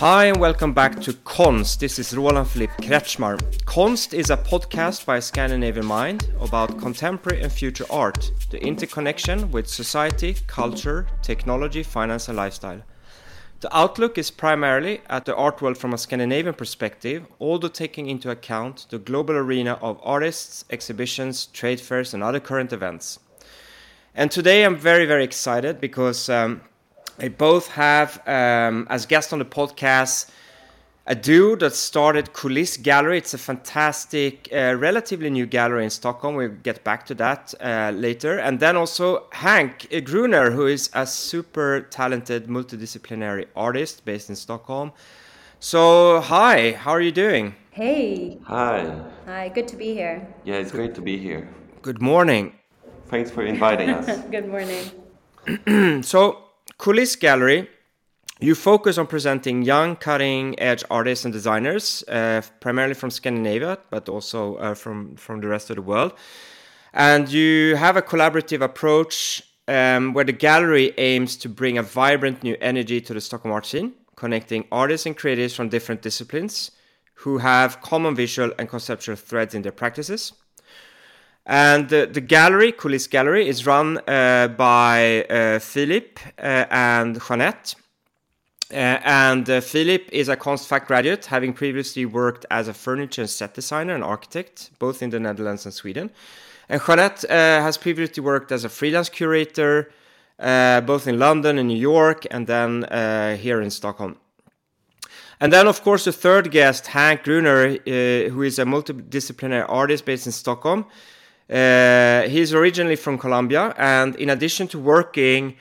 Hi and welcome back to Konst. This is Roland Philipp Kretschmar. Konst is a podcast by Scandinavian Mind about contemporary and future art, the interconnection with society, culture, technology, finance, and lifestyle. The outlook is primarily at the art world from a Scandinavian perspective, although taking into account the global arena of artists, exhibitions, trade fairs, and other current events. And today I'm very, very excited because um, I both have um, as guests on the podcast a duo that started Coulisse Gallery. It's a fantastic, uh, relatively new gallery in Stockholm. We'll get back to that uh, later. And then also Hank Gruner, who is a super talented multidisciplinary artist based in Stockholm. So, hi, how are you doing? Hey. Hi. Hi, good to be here. Yeah, it's great to be here. Good morning. Thanks for inviting us. good morning. so, Coulisse Gallery you focus on presenting young, cutting edge artists and designers, uh, primarily from Scandinavia, but also uh, from, from the rest of the world. And you have a collaborative approach um, where the gallery aims to bring a vibrant new energy to the Stockholm art scene, connecting artists and creatives from different disciplines who have common visual and conceptual threads in their practices. And the, the gallery, Coulisse Gallery, is run uh, by uh, Philip uh, and Jeanette uh, and uh, Philip is a Konstfack graduate, having previously worked as a furniture and set designer and architect, both in the Netherlands and Sweden. And Jeanette uh, has previously worked as a freelance curator, both in London and New York, and then here in Stockholm. And then, of course, the third guest, Hank Gruner, who is a multidisciplinary artist based in Stockholm. He's originally from Colombia, and in addition to working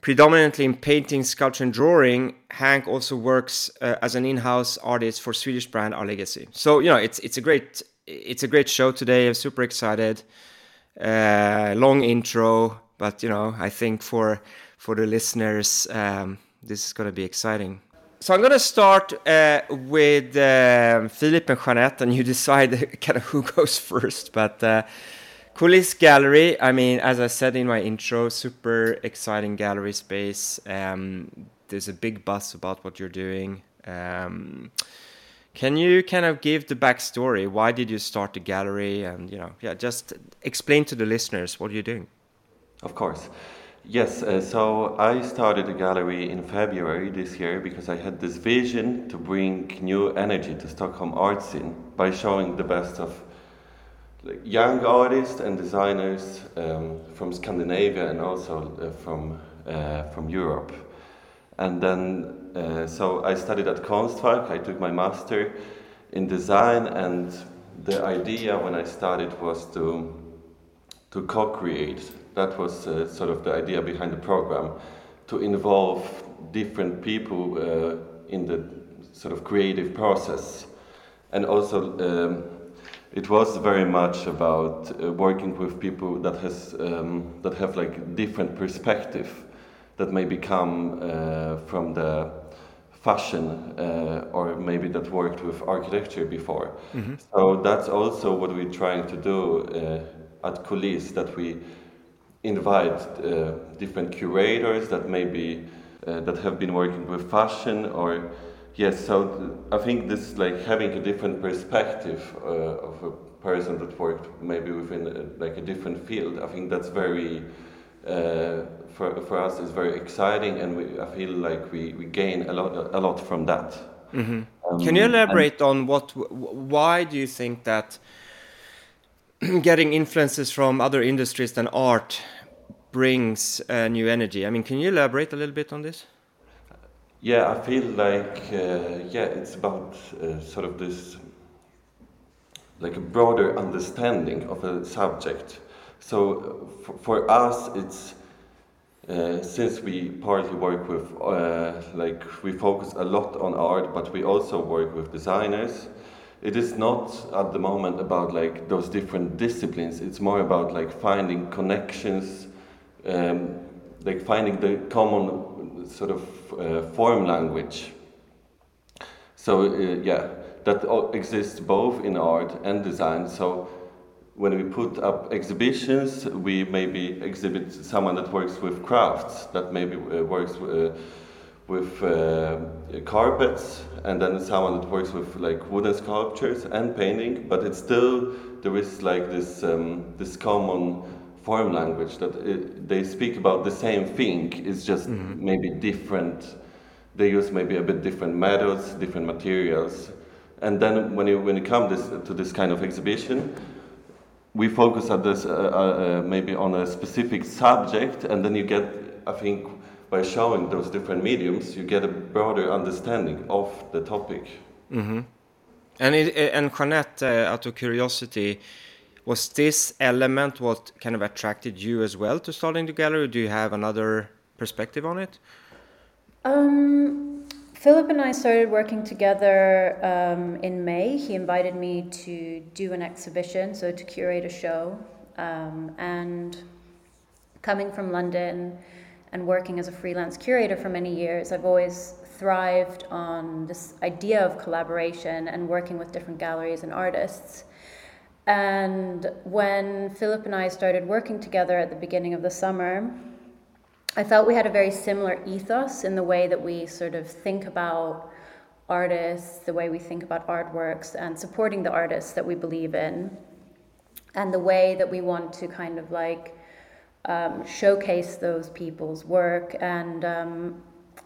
Predominantly in painting, sculpture, and drawing, Hank also works uh, as an in-house artist for Swedish brand Our Legacy. So you know, it's it's a great it's a great show today. I'm super excited. Uh, long intro, but you know, I think for for the listeners, um, this is going to be exciting. So I'm going to start uh, with uh, Philip and Jeanette, and you decide kind of who goes first. But Coulisse Gallery, I mean, as I said in my intro, super exciting gallery space. Um, there's a big buzz about what you're doing. Um, can you kind of give the backstory? Why did you start the gallery? And, you know, yeah, just explain to the listeners what you're doing. Of course. Yes, uh, so I started the gallery in February this year because I had this vision to bring new energy to Stockholm art scene by showing the best of like young artists and designers um, from Scandinavia and also uh, from uh, from Europe. And then, uh, so I studied at Konstfack. I took my master in design, and the idea when I started was to to co-create. That was uh, sort of the idea behind the program, to involve different people uh, in the sort of creative process, and also. Um, it was very much about uh, working with people that has um, that have like different perspective that may come uh, from the fashion uh, or maybe that worked with architecture before. Mm-hmm. So that's also what we're trying to do uh, at Coulisse that we invite uh, different curators that maybe uh, that have been working with fashion or Yes, so I think this like having a different perspective uh, of a person that worked maybe within a, like a different field. I think that's very uh, for for us is very exciting, and we, I feel like we, we gain a lot a lot from that. Mm-hmm. Um, Can you elaborate on what why do you think that getting influences from other industries than art brings uh, new energy? I mean, can you elaborate a little bit on this? Yeah, I feel like uh, yeah, it's about uh, sort of this like a broader understanding of a subject. So uh, for us, it's uh, since we partly work with uh, like we focus a lot on art, but we also work with designers. It is not at the moment about like those different disciplines. It's more about like finding connections, um, like finding the common sort of uh, form language. So uh, yeah, that exists both in art and design. So when we put up exhibitions, we maybe exhibit someone that works with crafts, that maybe uh, works with uh, carpets, and then someone that works with like wooden sculptures and painting. But it's still there is like this um, this common form language that it, they speak about the same thing. It's just mm-hmm. maybe different. They use maybe a bit different methods, different materials, and then when you when you come this, to this kind of exhibition, we focus at this uh, uh, uh, maybe on a specific subject, and then you get, I think, by showing those different mediums, you get a broader understanding of the topic. Mm-hmm. And it, and Jeanette, uh, out of curiosity, was this element what kind of attracted you as well to starting the gallery? Do you have another perspective on it? Um, Philip and I started working together um, in May. He invited me to do an exhibition, so to curate a show. Um, and coming from London and working as a freelance curator for many years, I've always thrived on this idea of collaboration and working with different galleries and artists. And when Philip and I started working together at the beginning of the summer, I felt we had a very similar ethos in the way that we sort of think about artists, the way we think about artworks, and supporting the artists that we believe in, and the way that we want to kind of like um, showcase those people's work. And um,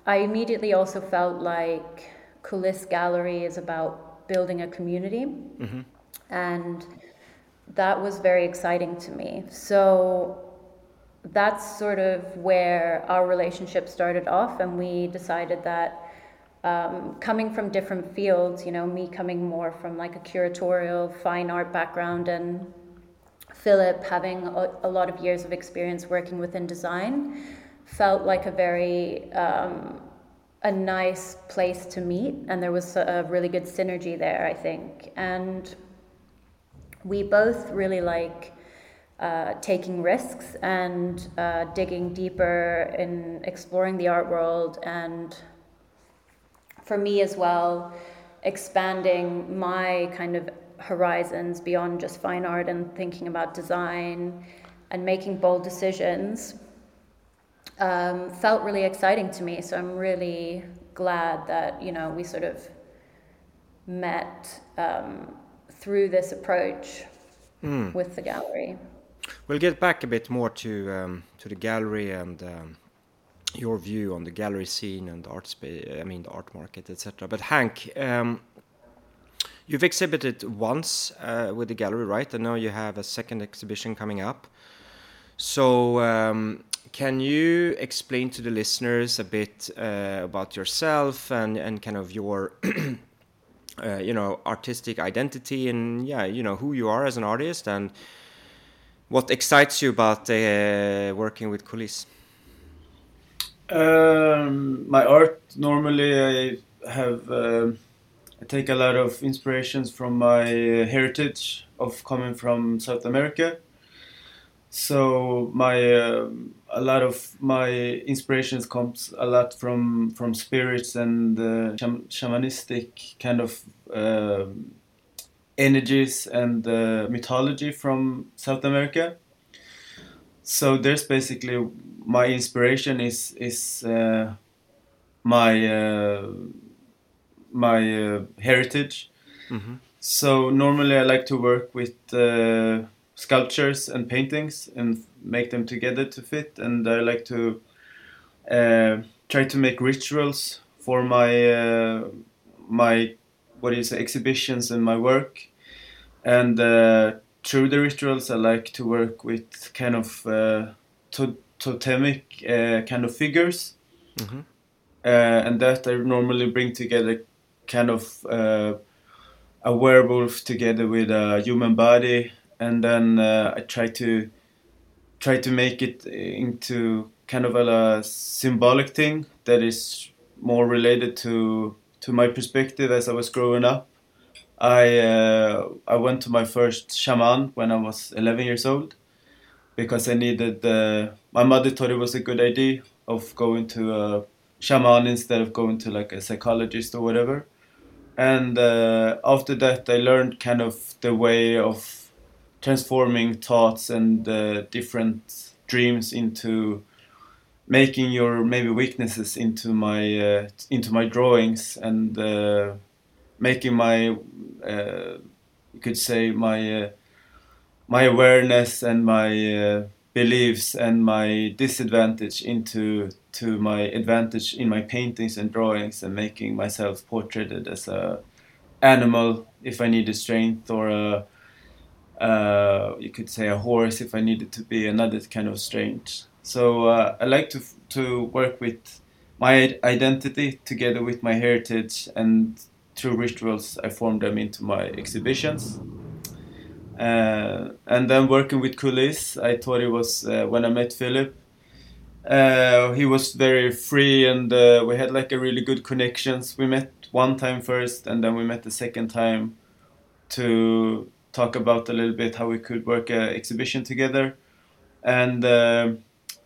I immediately also felt like Coulisse Gallery is about building a community. Mm-hmm. And that was very exciting to me. So that's sort of where our relationship started off, and we decided that um, coming from different fields, you know, me coming more from like a curatorial fine art background, and Philip having a, a lot of years of experience working within design, felt like a very um, a nice place to meet, and there was a really good synergy there, I think, and we both really like uh, taking risks and uh, digging deeper in exploring the art world and for me as well expanding my kind of horizons beyond just fine art and thinking about design and making bold decisions um, felt really exciting to me. So i'm really glad that you know we sort of met um, through this approach mm. with the gallery We'll get back a bit more to um, to the gallery and um, your view on the gallery scene and art space. I mean, the art market, etc. But Hank, um, you've exhibited once uh, with the gallery, right? And now you have a second exhibition coming up. So, um, can you explain to the listeners a bit uh, about yourself and and kind of your uh, you know artistic identity and yeah, you know who you are as an artist and what excites you about uh, working with Coulisse? Um, my art normally I have uh, I take a lot of inspirations from my heritage of coming from South America. So my uh, a lot of my inspirations comes a lot from from spirits and uh, shamanistic kind of uh, energies and uh, mythology from South America. So there's basically my inspiration is is uh, my uh, my uh, heritage. Mm-hmm. So normally I like to work with uh, sculptures and paintings and make them together to fit, and I like to uh, try to make rituals for my my what is exhibitions and my work. And uh, through the rituals, I like to work with kind of uh, to- totemic uh, kind of figures. Mm-hmm. Uh, and that I normally bring together kind of uh, a werewolf together with a human body. And then uh, I try to try to make it into kind of a, symbolic thing that is more related to to my perspective as I was growing up. I uh, I went to my first shaman when I was 11 years old because I needed. Uh, my mother thought it was a good idea of going to a shaman instead of going to like a psychologist or whatever. And uh, after that, I learned kind of the way of transforming thoughts and uh, different dreams into making your maybe weaknesses into my uh, into my drawings and uh, making my uh, you could say my uh, my awareness and my uh, beliefs and my disadvantage into to my advantage in my paintings and drawings and making myself portraited as a animal if I need needed strength or a uh, you could say a horse if I needed to be another kind of strange. So uh, I like to to work with my identity together with my heritage and through rituals I form them into my exhibitions. Uh, and then working with Coulisse, I thought it was uh, when I met Philip. Uh, he was very free, and uh, we had like a really good connections. We met one time first, and then we met the second time to talk about a little bit how we could work an exhibition together. And uh,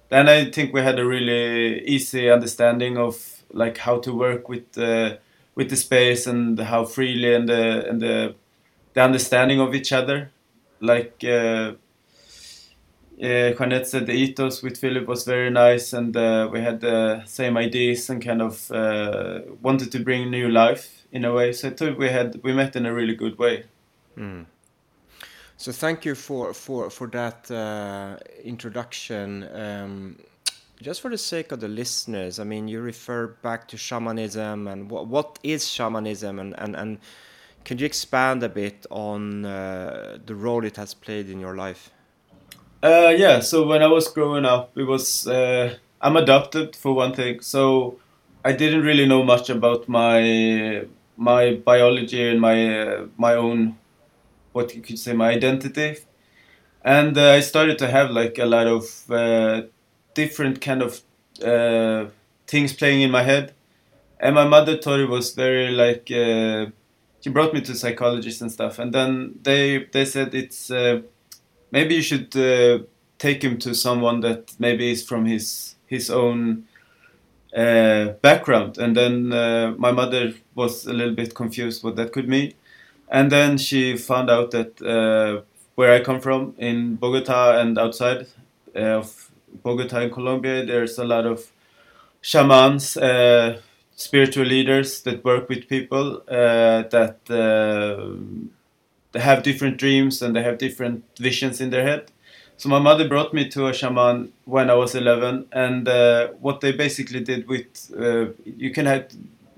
then I think we had a really easy understanding of like how to work with the with the space and how freely and the and the the understanding of each other. Like uh, uh, Jeanette said, the ethos with Philip was very nice, and uh, we had the same ideas and kind of uh, wanted to bring new life in a way. So I thought we had we met in a really good way. Mm. So thank you for for for that uh, introduction. Um, just for the sake of the listeners, I mean, you refer back to shamanism and what what is shamanism, and and and could you expand a bit on uh, the role it has played in your life? Uh, yeah. So when I was growing up, it was uh, I'm adopted for one thing, so I didn't really know much about my my biology and my uh, my own what you could say my identity. And uh, i started to have like a lot of uh, different kind of uh, things playing in my head. And my mother thought it was very like uh, she brought me to psychologists and stuff. And then they they said it's uh, maybe you should uh, take him to someone that maybe is from his his own background. And then my mother was a little bit confused what that could mean and then she found out that uh, where I come from in Bogota and outside uh, of Bogota in Colombia, there's a lot of shamans, uh, spiritual leaders that work with people uh, that uh, they have different dreams and they have different visions in their head. So my mother brought me to a shaman when I was 11, and uh, what they basically did with you can have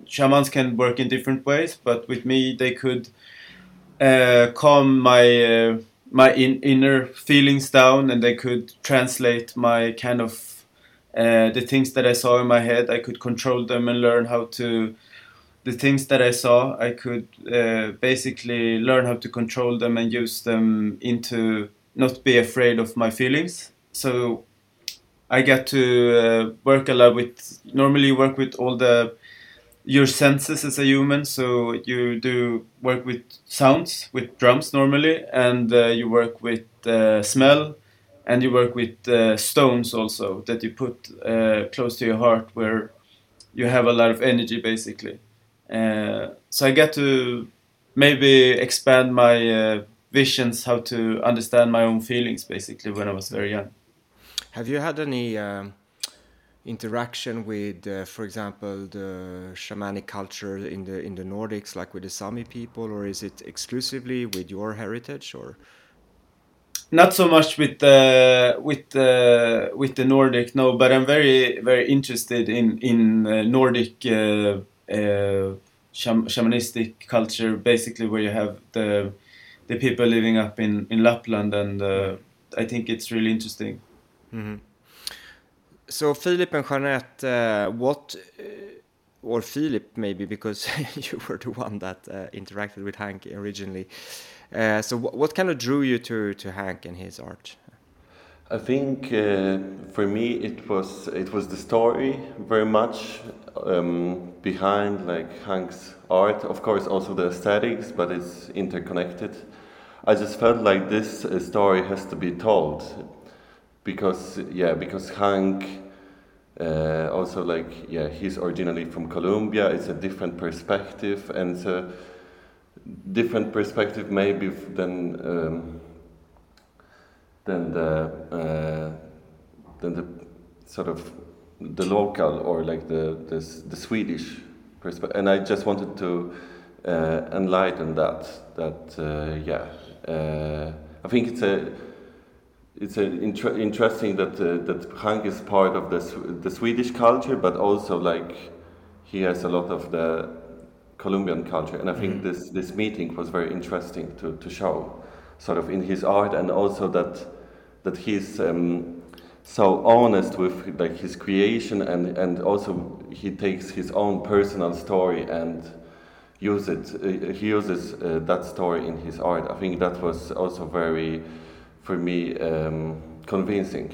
shamans can work in different ways, but with me they could uh, calm my uh, my in, inner feelings down, and I could translate my kind of uh, the things that I saw in my head. I could control them and learn how to the things that I saw. I could uh, basically learn how to control them and use them into not be afraid of my feelings. So I get to uh, work a lot with normally work with all the your senses as a human. So you do work with sounds, with drums normally, and uh, you work with uh, smell, and you work with uh, stones also that you put uh, close to your heart, where you have a lot of energy basically. Uh, so I get to maybe expand my uh, visions, how to understand my own feelings basically when I was very young. Have you had any? Um interaction with, uh, for example, the shamanic culture in the in the Nordics, like with the Sami people, or is it exclusively with your heritage, or? Not so much with the with the with the Nordic, no. But I'm very very interested in in uh, Nordic uh, uh shamanistic culture, basically where you have the the people living up in in Lapland, and uh, I think it's really interesting. Mm -hmm. So Philip and Jeanette, uh, what, uh, or Philip maybe because you were the one that uh, interacted with Hank originally. So what, kind of drew you to to Hank and his art? I think for me it was it was the story very much um, behind like Hank's art. Of course, also the aesthetics, but it's interconnected. I just felt like this story has to be told because yeah, because Hank uh, also like yeah, he's originally from Colombia. It's a different perspective and it's a different perspective maybe than um, than the uh, than the sort of the local or like the the, the Swedish perspective, and I just wanted to uh, enlighten that. That uh, yeah, uh, I think it's a it's inter interesting that uh, that Hank is part of the the Swedish culture, but also like he has a lot of the Colombian culture, and I think mm -hmm. this this meeting was very interesting to to show, sort of in his art, and also that that he's. Um, so honest with like his creation and and also he takes his own personal story and use it uh, he uses uh, that story in his art i think that was also very for me um, convincing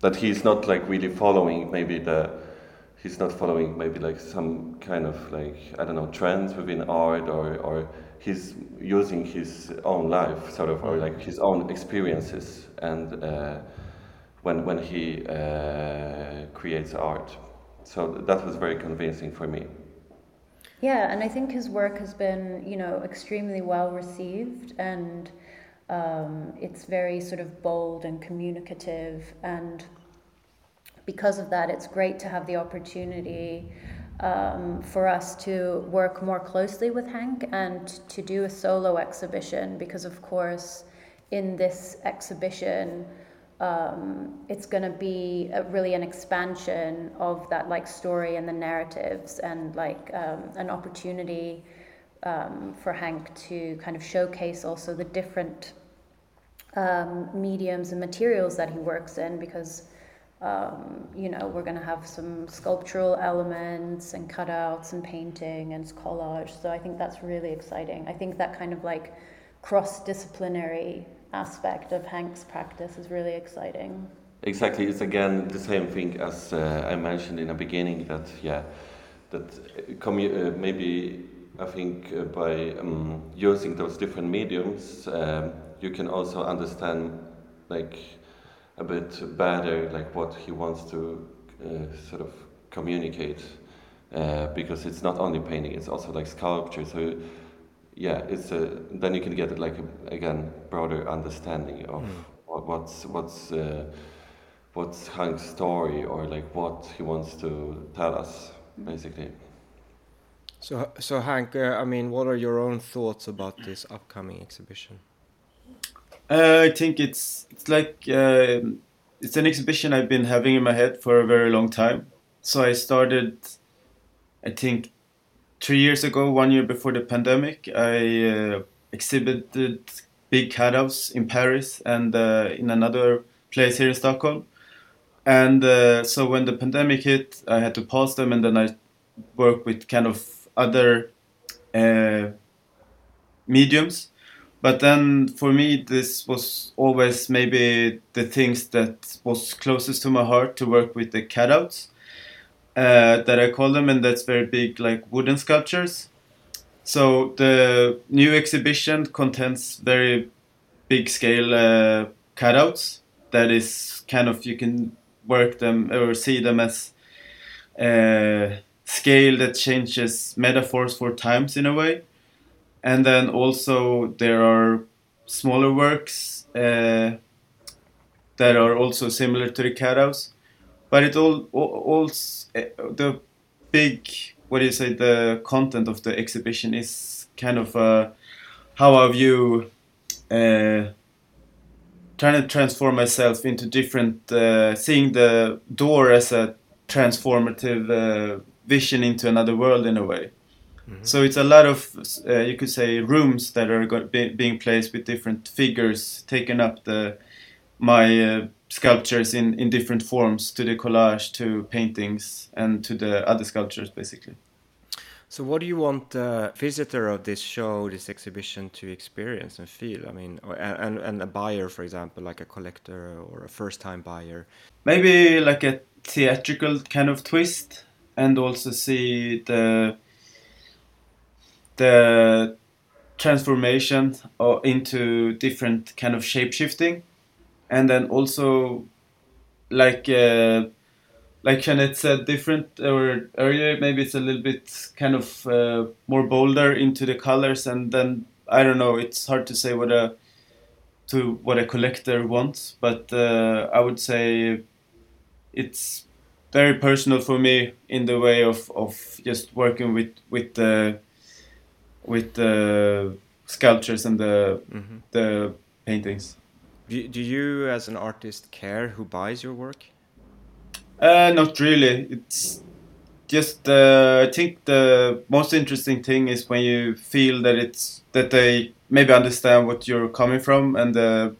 that he's not like really following maybe the he's not following maybe like some kind of like i don't know trends within art or or he's using his own life sort of or like his own experiences and uh, when, when he uh, creates art. So that was very convincing for me. Yeah, and I think his work has been, you know, extremely well received, and um, it's very sort of bold and communicative. And because of that, it's great to have the opportunity um, for us to work more closely with Hank and to do a solo exhibition. Because, of course, in this exhibition, um, it's going to be a, really an expansion of that like story and the narratives and like um, an opportunity um, for Hank to kind of showcase also the different um, mediums and materials that he works in because um, you know we're going to have some sculptural elements and cutouts and painting and collage. So I think that's really exciting. I think that kind of like cross-disciplinary aspect of Hank's practice is really exciting. Exactly, it's again the same thing as uh, I mentioned in the beginning that yeah, that uh, uh, maybe I think uh, by um, using those different mediums, um, you can also understand like a bit better like what he wants to uh, sort of communicate uh, because it's not only painting, it's also like sculpture. So yeah, it's a, then you can get like a, again broader understanding of mm. what, what's what's uh, what's Hank's story or like what he wants to tell us basically. So so Hank, uh, I mean, what are your own thoughts about this upcoming exhibition? Uh, I think it's it's like uh, it's an exhibition I've been having in my head for a very long time. So I started, I think, three years ago, one year before the pandemic, I uh, exhibited big cutouts in Paris and uh, in another place here in Stockholm. And uh, so when the pandemic hit, I had to pause them, and then I worked with kind of other uh, mediums. But then for me, this was always maybe the things that was closest to my heart to work with the cutouts uh, that I call them, and that's very big, like wooden sculptures. So the new exhibition contains very big scale uh, cutouts. That is kind of you can work them or see them as uh, scale that changes metaphors for times in a way. And then also there are smaller works uh, that are also similar to the cutouts but it all, all, eh, the big what do you say the content of the exhibition is kind of uh, how I view uh, trying to transform myself into different uh, seeing the door as a transformative uh, vision into another world in a way. Mm -hmm. So it's a lot of uh, you could say rooms that are be being placed with different figures taking up the my uh, sculptures in, in different forms to the collage to paintings and to the other sculptures basically so what do you want the visitor of this show this exhibition to experience and feel i mean and, and a buyer for example like a collector or a first time buyer maybe like a theatrical kind of twist and also see the the transformation uh, into different kind of shape shifting and then also like uh, like Jeanette said, different or earlier maybe it's a little bit kind of uh, more bolder into the colors, and then I don't know. It's hard to say what a to what a collector wants, but uh, I would say it's very personal for me in the way of, of just working with with the with the sculptures and the Mm-hmm. the paintings. Do, do you, as an artist, care who buys your work? Uh, not really. It's just uh, I think the most interesting thing is when you feel that it's that they maybe understand what you're coming from and uh,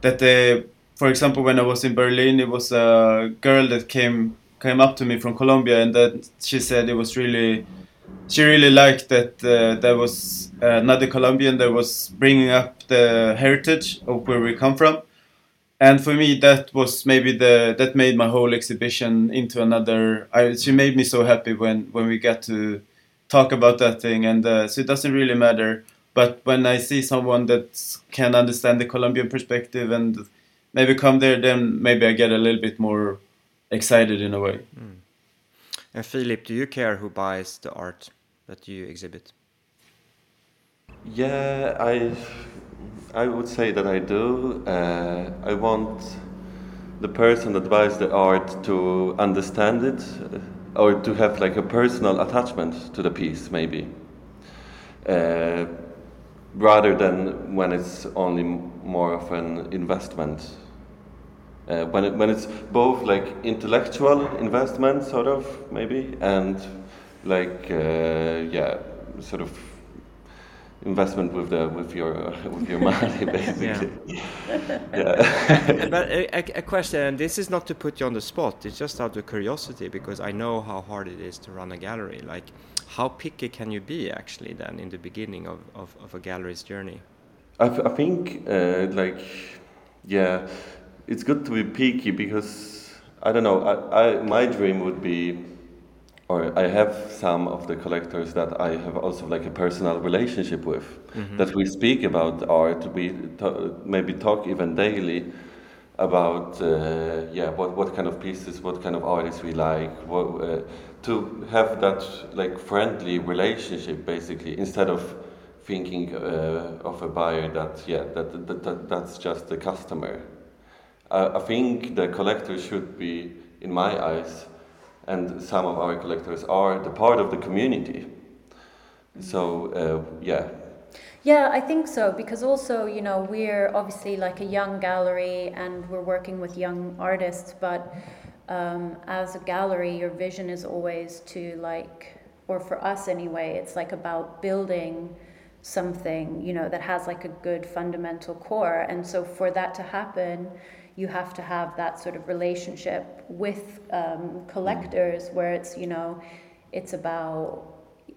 that they, for example, when I was in Berlin, it was a girl that came came up to me from Colombia and that she said it was really she really liked that uh, there was another Colombian that was bringing up the heritage of where we come from. And for me that was maybe the that made my whole exhibition into another I, she made me so happy when when we got to talk about that thing. And uh, so it doesn't really matter. But when i see someone that can understand the colombian perspective and maybe come there then maybe i get a little bit more excited in a way And Philip, do you care who buys the art that you exhibit? Yeah, I, I would say that I do. Uh, I want the person that buys the art to understand it, uh, or to have like a personal attachment to the piece, maybe, uh, rather than when it's only more of an investment. Uh, when it, when it's both like intellectual investment, sort of maybe, and like uh, yeah, sort of investment with the with your with your money basically. Yeah. but a, a, question, and this is not to put you on the spot, it's just out of curiosity because I know how hard it is to run a gallery. Like, how picky can you be actually then in the beginning of, of, of a gallery's journey? I, I think uh, like yeah, it's good to be picky because I don't know. I, I my dream would be, or I have some of the collectors that I have also like a personal relationship with. That we speak about art. We to, maybe talk even daily about uh, yeah what what kind of pieces, what kind of artists we like. What, uh, to have that like friendly relationship basically instead of thinking uh, of a buyer that yeah that, that, that that's just the customer I, I think the collector should be in my eyes and some of our collectors are the part of the community so uh, yeah Yeah, I think so because also, you know, we're obviously like a young gallery and we're working with young artists, but um, as a gallery, your vision is always to like, or for us anyway, it's like about building something, you know, that has like a good fundamental core. And so for that to happen, you have to have that sort of relationship with um, collectors where it's, you know, it's about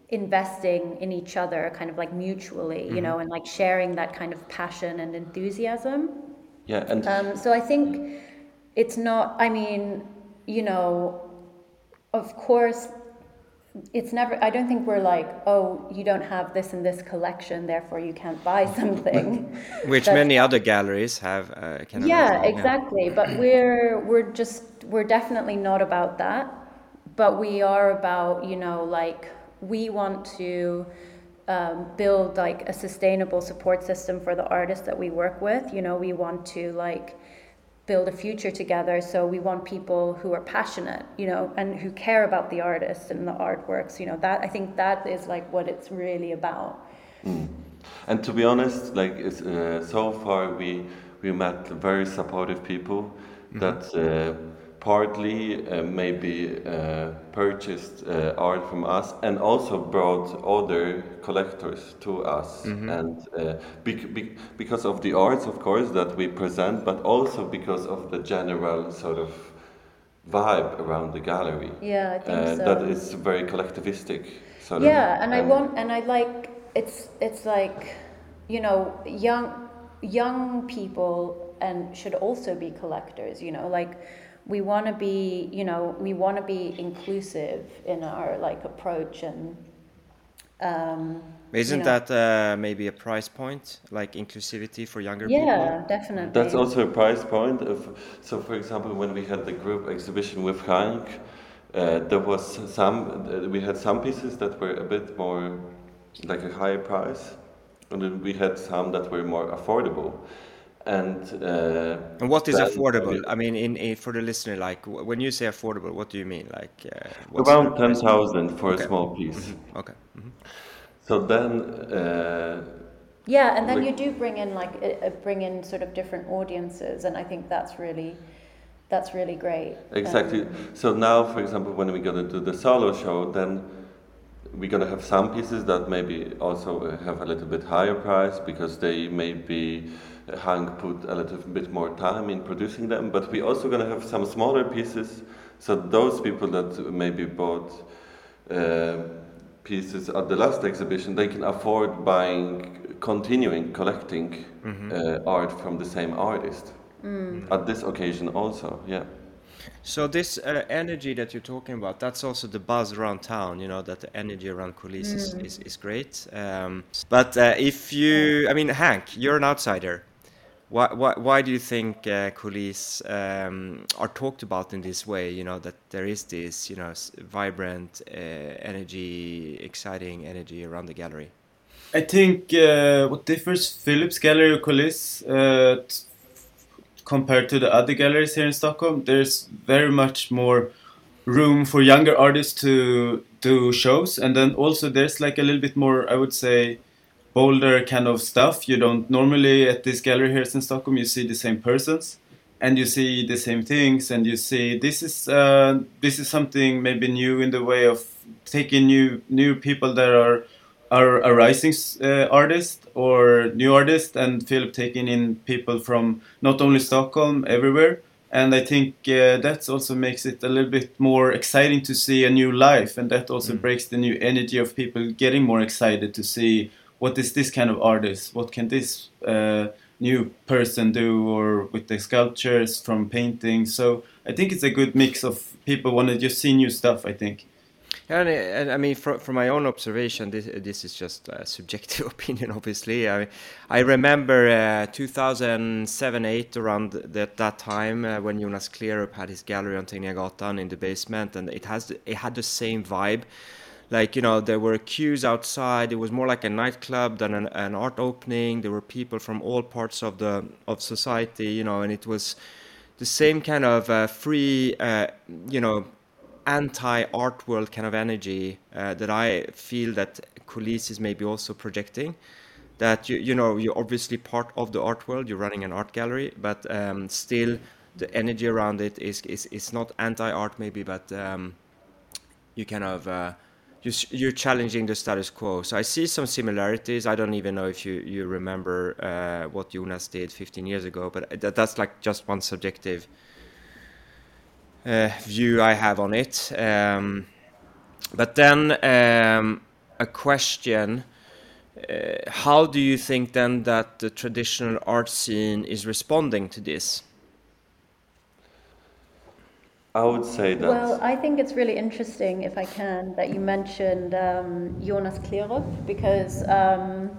investing in each other kind of like mutually you know and like sharing that kind of passion and enthusiasm. Yeah and um, so i think it's not i mean you know of course it's never i don't think we're like oh you don't have this in this collection therefore you can't buy something. Which many other galleries have. Uh, yeah. exactly. But we're we're just we're definitely not about that. But we are about you know like we want to um, build like a sustainable support system for the artists that we work with. You know we want to like build a future together so we want people who are passionate you know and who care about the artists and the artworks you know that i think that is like what it's really about. And to be honest, like uh, so far we we met very supportive people. That uh, partly uh, maybe uh, purchased uh, art from us and also brought other collectors to us. And uh, bec- bec- because of the arts of course that we present but also because of the general sort of vibe around the gallery. Yeah i think uh, so. that is very collectivistic sort yeah of and i um, want and i like it's it's like you know young young people and should also be collectors you know like we want to be you know we want to be inclusive in our like approach and um Isn't you know. that uh, maybe a price point, like inclusivity for younger yeah people? Yeah definitely That's also a price point. Of, so, for example, when we had the group exhibition with Hank, uh, there was some. Uh, we had some pieces that were a bit more, like a higher price, and then we had some that were more affordable. And uh, and what is then- affordable? I mean, in, in for the listener, like when you say affordable, what do you mean? Like uh, around 10,000 for Okay. a small piece. Okay. mhm. So then, uh, Yeah, and then you do bring in like uh, uh, bring in sort of different audiences, and I think that's really that's really great. exactly. Um, So now, for example, when we're gonna do the solo show, then we're gonna have some pieces that maybe also have a little bit higher price because they maybe uh, Hank put a little bit more time in producing them. But we're also gonna have some smaller pieces. So those people that maybe bought uh, pieces at the last exhibition, they can afford buying, continuing collecting uh, art from the same artist. At this occasion, also, yeah. So this uh, energy that you're talking about, that's also the buzz around town. You know that the energy around Coulisse is, is, is great. Um, but uh, if you, I mean, Hank, you're an outsider. Why, why, why do you think uh, Coulisse um, are talked about in this way? You know that there is this, you know, vibrant uh, energy, exciting energy around the gallery. I think uh, what differs Philips Gallery or Coulisse uh, compared to the other galleries here in Stockholm, there's very much more room for younger artists to do shows, and then also there's like a little bit more, I would say, bolder kind of stuff. You don't normally at this gallery here in Stockholm you see the same persons, and you see the same things, and you see this is uh, this is something maybe new in the way of taking new new people that are are a rising uh, artist or new artists and Philip taking in people from not only Stockholm, everywhere. And I think uh, that also makes it a little bit more exciting to see a new life, and that also breaks the new energy of people getting more excited to see what is this kind of artist, what can this uh, new person do, or with the sculptures from painting. So I think it's a good mix of people want to just see new stuff. I think. And, and I mean, from, from my own observation, this this is just a subjective opinion. Obviously, I I remember uh, 2007 8 around that that time uh, when Jonas Kleerup had his gallery on Tegnérgatan in the basement, and it has it had the same vibe. Like you know, there were queues outside. It was more like a nightclub than an, an art opening. There were people from all parts of the of society, you know, and it was the same kind of uh, free, uh, you know, anti-art world kind of energy uh, that I feel that Coulisse is maybe also projecting. That you you know you're obviously part of the art world. You're running an art gallery, but um, still the energy around it is is, is not anti-art maybe, but um, you kind of uh, you're challenging the status quo. So I see some similarities. I don't even know if you you remember uh, what Jonas did 15 years ago, but that, that's like just one subjective uh, view I have on it. Um, but then um, a question. Uh, how do you think then that the traditional art scene is responding to this? I would say that. Well, I think it's really interesting, if I can, that you mentioned um, Jonas Kleerup because um,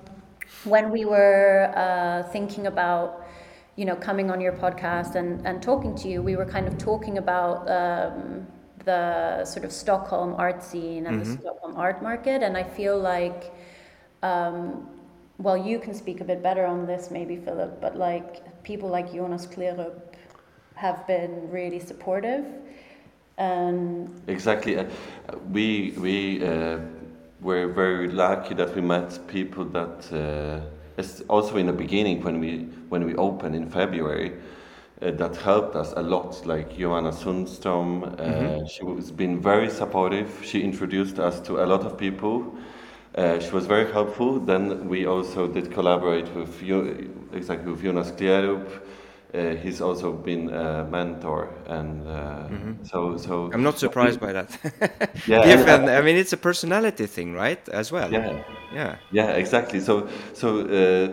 when we were uh, thinking about, you know, coming on your podcast and, and talking to you, we were kind of talking about um, the sort of Stockholm art scene and the Stockholm art market, and I feel like, um, well, you can speak a bit better on this, maybe Philip, but like people like Jonas Kleerup have been really supportive. And Exactly. Uh, we we uh, were very lucky that we met people that uh, it's also in the beginning when we when we opened in February uh, that helped us a lot. Like Johanna Sundström, uh, she has been very supportive. She introduced us to a lot of people. Uh, she was very helpful. Then we also did collaborate with you, exactly with Jonas Kleerup. Uh, he's also been a mentor, and uh, so so. I'm not surprised by that. Yeah, Given, and- I mean, it's a personality thing, right? As well. Yeah, Yeah. yeah, exactly. So, so uh,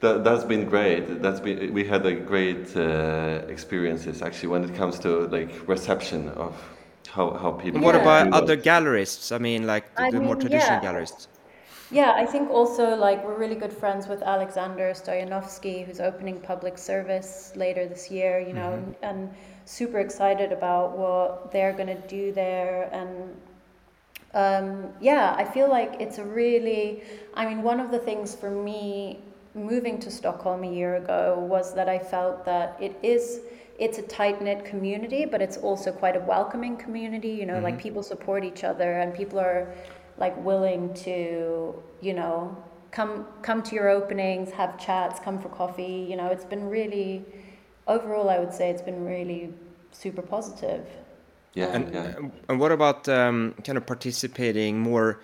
that that's been great. That's been we had a great uh, experiences actually when it comes to like reception of how how people. And what about do that. other gallerists? I mean, like the, I the more traditional yeah. gallerists. Yeah, I think also like we're really good friends with Alexander Stoyanovsky, who's opening public service later this year, you know, and super excited about what they're going to do there. And um, yeah, I feel like it's a really, I mean, one of the things for me moving to Stockholm a year ago was that I felt that it is it's a tight knit community, but it's also quite a welcoming community. You know, mm-hmm. like people support each other and people are like willing to, you know, come come to your openings, have chats, come for coffee. You know, it's been really overall. I would say it's been really super positive. Yeah, and, yeah. and what about um, kind of participating more?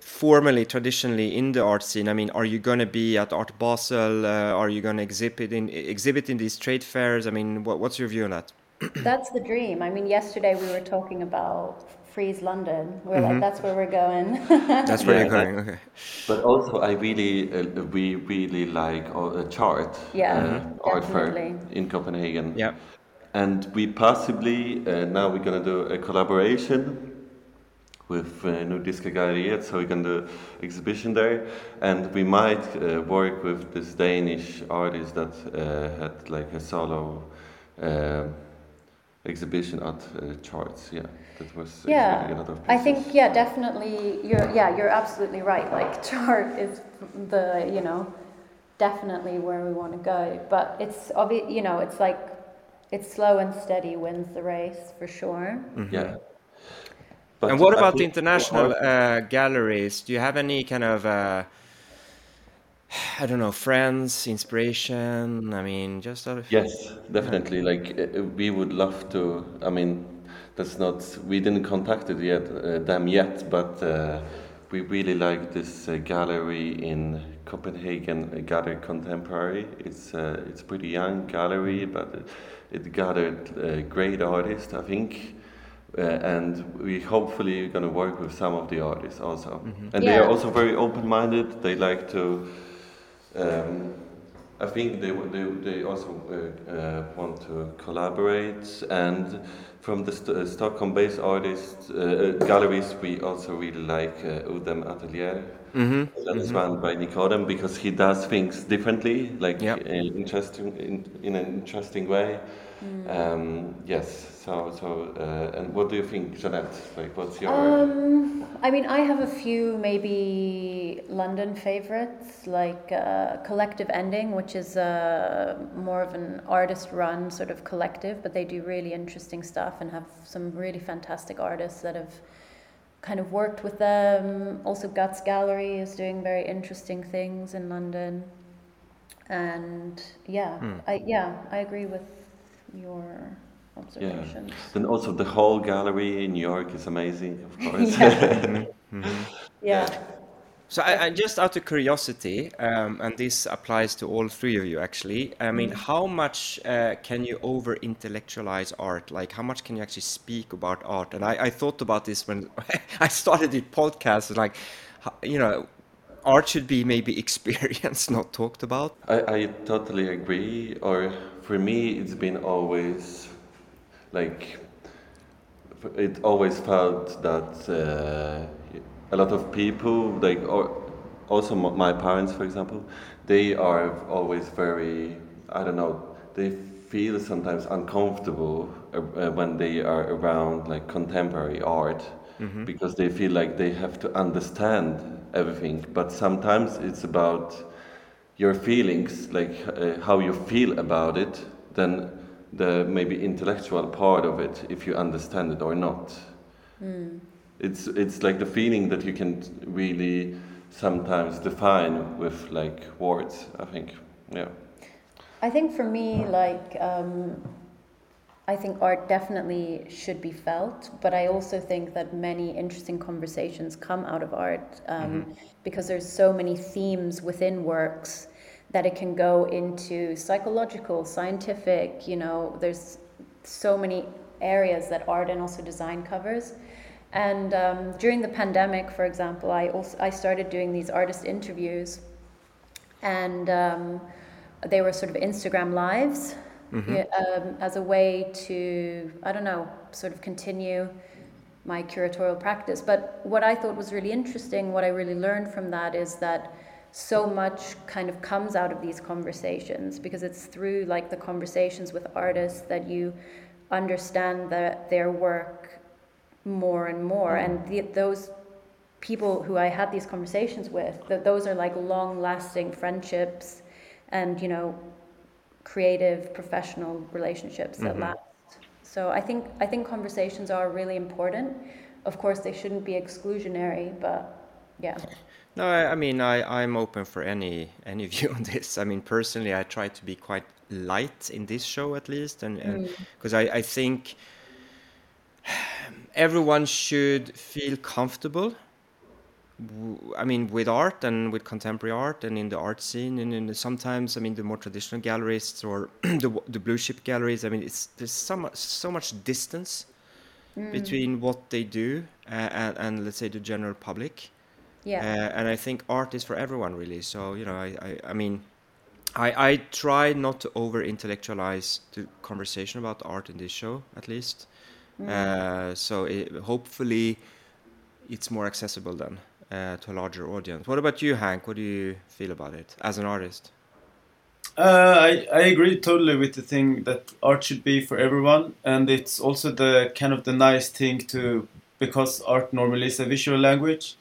formally traditionally in the art scene i mean are you going to be at art basel uh, are you going to exhibit in exhibit in these trade fairs i mean what, what's your view on that that's the dream i mean yesterday we were talking about Frieze london. We're mm-hmm. like that's where we're going. That's where yeah, you're going okay. But also i really uh, we really like a chart yeah uh, art fair in copenhagen. Yeah. And we possibly uh, now we're going to do a collaboration with uh, Nordiska Galleriet, so we're going to do exhibition there, and we might uh, work with this Danish artist that uh, had like a solo uh, exhibition at uh, Charts. Yeah, that was yeah. I think yeah, definitely. You're yeah, you're absolutely right. Like Chart is the you know definitely where we want to go, but it's obvious. You know, it's like it's slow and steady wins the race for sure. Mm-hmm. Yeah. But and what about the international uh, galleries? Do you have any kind of, uh, I don't know, friends, inspiration? I mean, just out of yes, definitely. Like uh, we would love to. I mean, that's not. We didn't contact it yet, uh, them yet, but uh, we really like this uh, gallery in Copenhagen, Gether Contemporary. It's it's a pretty young gallery, but it, it gathered great artists. I think uh, and we hopefully are going to work with some of the artists also. Mm-hmm. And yeah. they are also very open-minded. They like to. Um, I think they they, they also uh, uh, want to collaborate. And from the St- uh, Stockholm-based artists uh, uh, galleries, we also really like Udem Atelier. Mm-hmm. That is mm-hmm. run by Nikodem because he does things differently, like yep. in interesting in, in an interesting way. Mm. Um, yes. So, so, uh, and what do you think, Jeanette? Like, what's your? Um, I mean, I have a few maybe London favorites, like uh, Collective Ending, which is uh, more of an artist-run sort of collective, but they do really interesting stuff and have some really fantastic artists that have kind of worked with them. Also, Guts Gallery is doing very interesting things in London, and yeah, mm. I yeah, I agree with your observations. Yeah. Then also the Hole gallery in New York is amazing, of course. yeah. mm-hmm. yeah. So I, I, just out of curiosity, um, and this applies to all three of you actually. I mean, mm. how much uh, can you over intellectualize art? Like, how much can you actually speak about art? And I, I thought about this when I started the podcast. Like, you know, art should be maybe experienced, not talked about. I, I totally agree. Or for me, it's been always like it always felt that uh, a lot of people, like or also my parents, for example, they are always very I don't know. They feel sometimes uncomfortable uh, uh when they are around like contemporary art mm-hmm. because they feel like they have to understand everything. But sometimes it's about your feelings, like uh, how you feel about it. Then the maybe intellectual part of it if you understand it or not. Mm. It's it's like the feeling that you can really sometimes define with like words. I think, yeah. I think for me, like, um, I think art definitely should be felt, but I also think that many interesting conversations come out of art um, mm-hmm. because there's so many themes within works that it can go into psychological, scientific, you know, there's so many areas that art and also design covers. And um, during the pandemic, for example, I also I started doing these artist interviews, and um, they were sort of Instagram lives mm-hmm. um, as a way to I don't know sort of continue my curatorial practice. But what I thought was really interesting, what I really learned from that is that so much kind of comes out of these conversations because it's through like the conversations with artists that you understand the, their work more and more and the, those people who I had these conversations with, that those are like long lasting friendships and, you know, creative professional relationships that mm-hmm. last. So I think I think conversations are really important. Of course, they shouldn't be exclusionary, but yeah. No, I, I mean I I'm open for any any view on this. I mean personally, I try to be quite light in this show at least, and because mm. I I think everyone should feel comfortable I mean, with art and with contemporary art and in the art scene, and in the, sometimes, I mean, the more traditional galleries or the, the blue chip galleries, I mean, it's there's so much so much distance mm. between what they do uh, and, and, let's say the general public. Yeah. Uh, and I think art is for everyone, really. So you know, I I, I mean, I I try not to over intellectualize the conversation about art in this show, at least. Mm. Uh, so it, hopefully, it's more accessible then uh, to a larger audience. What about you, Hank? What do you feel about it as an artist? Uh, I, I agree totally with the thing that art should be for everyone, and it's also the kind of the nice thing to because art normally is a visual language.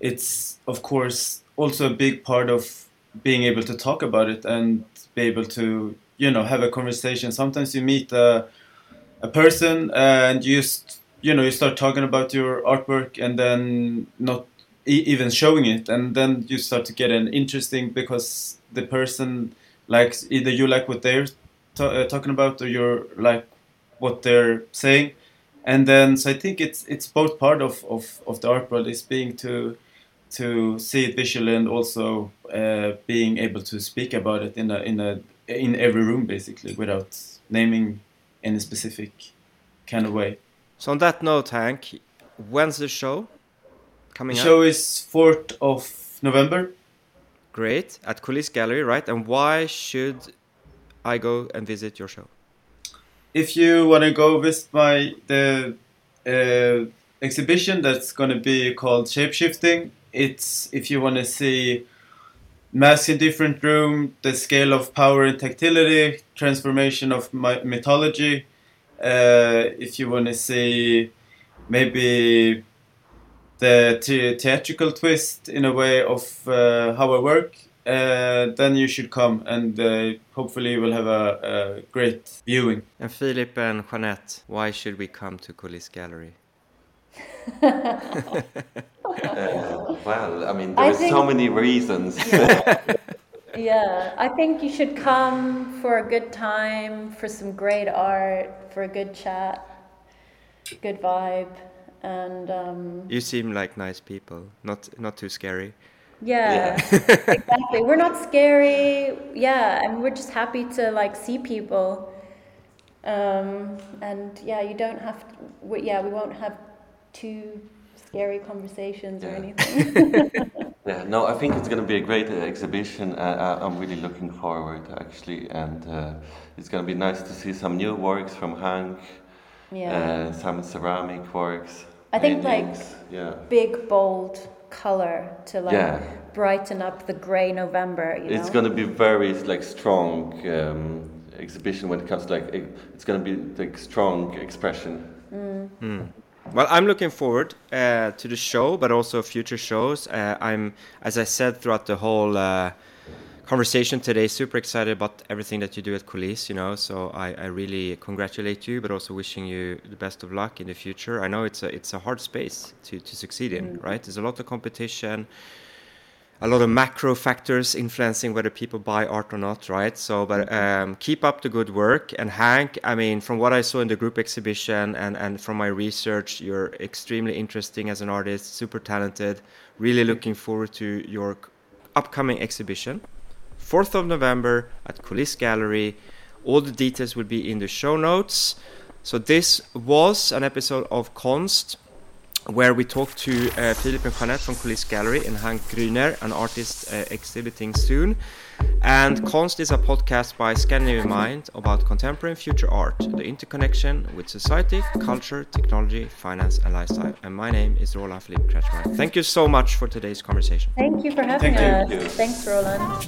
It's of course also a big part of being able to talk about it and be able to you know have a conversation. Sometimes you meet a a person and you just you know you start talking about your artwork and then not even showing it and then you start to get an interesting because the person likes either you like what they're uh, talking about or you're like what they're saying and then so i think it's it's both part of of, of the art world is being to to see it visually and also uh, being able to speak about it in a in a in every room basically without naming any specific kind of way so on that note hank when's the show coming the show is 4th of November. Great. At Coulisse Gallery, right? And why should I go and visit your show? If you want to go visit my the uh, exhibition that's going to be called Shapeshifting, it's if you want to see mass in different room, the scale of power and tactility, transformation of mythology. Uh, if you want to see maybe the theatrical twist in a way of uh, how I work, uh, then you should come and uh, hopefully you will have a, a, great viewing. And Philip and Jeanette, why should we come to Coulisse Gallery? Well, I mean, there I are think, so many reasons. Yeah. yeah, I think you should come for a good time, for some great art, for a good chat, good vibe and um, you seem like nice people not not too scary yeah, yeah. exactly we're not scary yeah and we're just happy to like see people um, and yeah you don't have to we, yeah we won't have too scary conversations yeah. or anything yeah no i think it's going to be a great uh, exhibition uh, i'm really looking forward actually and uh, it's going to be nice to see some new works from hank yeah. Uh, some ceramic works. I think like yeah. big bold color to like yeah. brighten up the gray November. You it's gonna be very like strong um, exhibition when it comes to like it's gonna be like strong expression. Mm. Mm. Well, I'm looking forward uh, to the show, but also future shows. Uh, I'm, as I said throughout the whole uh, conversation today. Super excited about everything that you do at Coulisse, you know. So I, I really congratulate you, but also wishing you the best of luck in the future. I know it's a it's a hard space to, to succeed in, mm-hmm. right? There's a lot of competition, a lot of macro factors influencing whether people buy art or not, right? So, but mm-hmm. um, keep up the good work. And Hank, I mean, from what I saw in the group exhibition and and from my research, you're extremely interesting as an artist, super talented. Really looking forward to your upcoming exhibition. 4th of November at Coulisse Gallery. All the details will be in the show notes. So, this was an episode of Konst where we talk to uh, Philip and Jeanette from Coulisse Gallery and Hank Grüner, an artist uh, exhibiting soon. And Konst is a podcast by Scandinavian Mind about contemporary and future art, the interconnection with society, culture, technology, finance, and lifestyle. And my name is Roland Philippe Kretschmer. Thank you so much for today's conversation. Thank you for having Thank us. You. Thanks, Roland.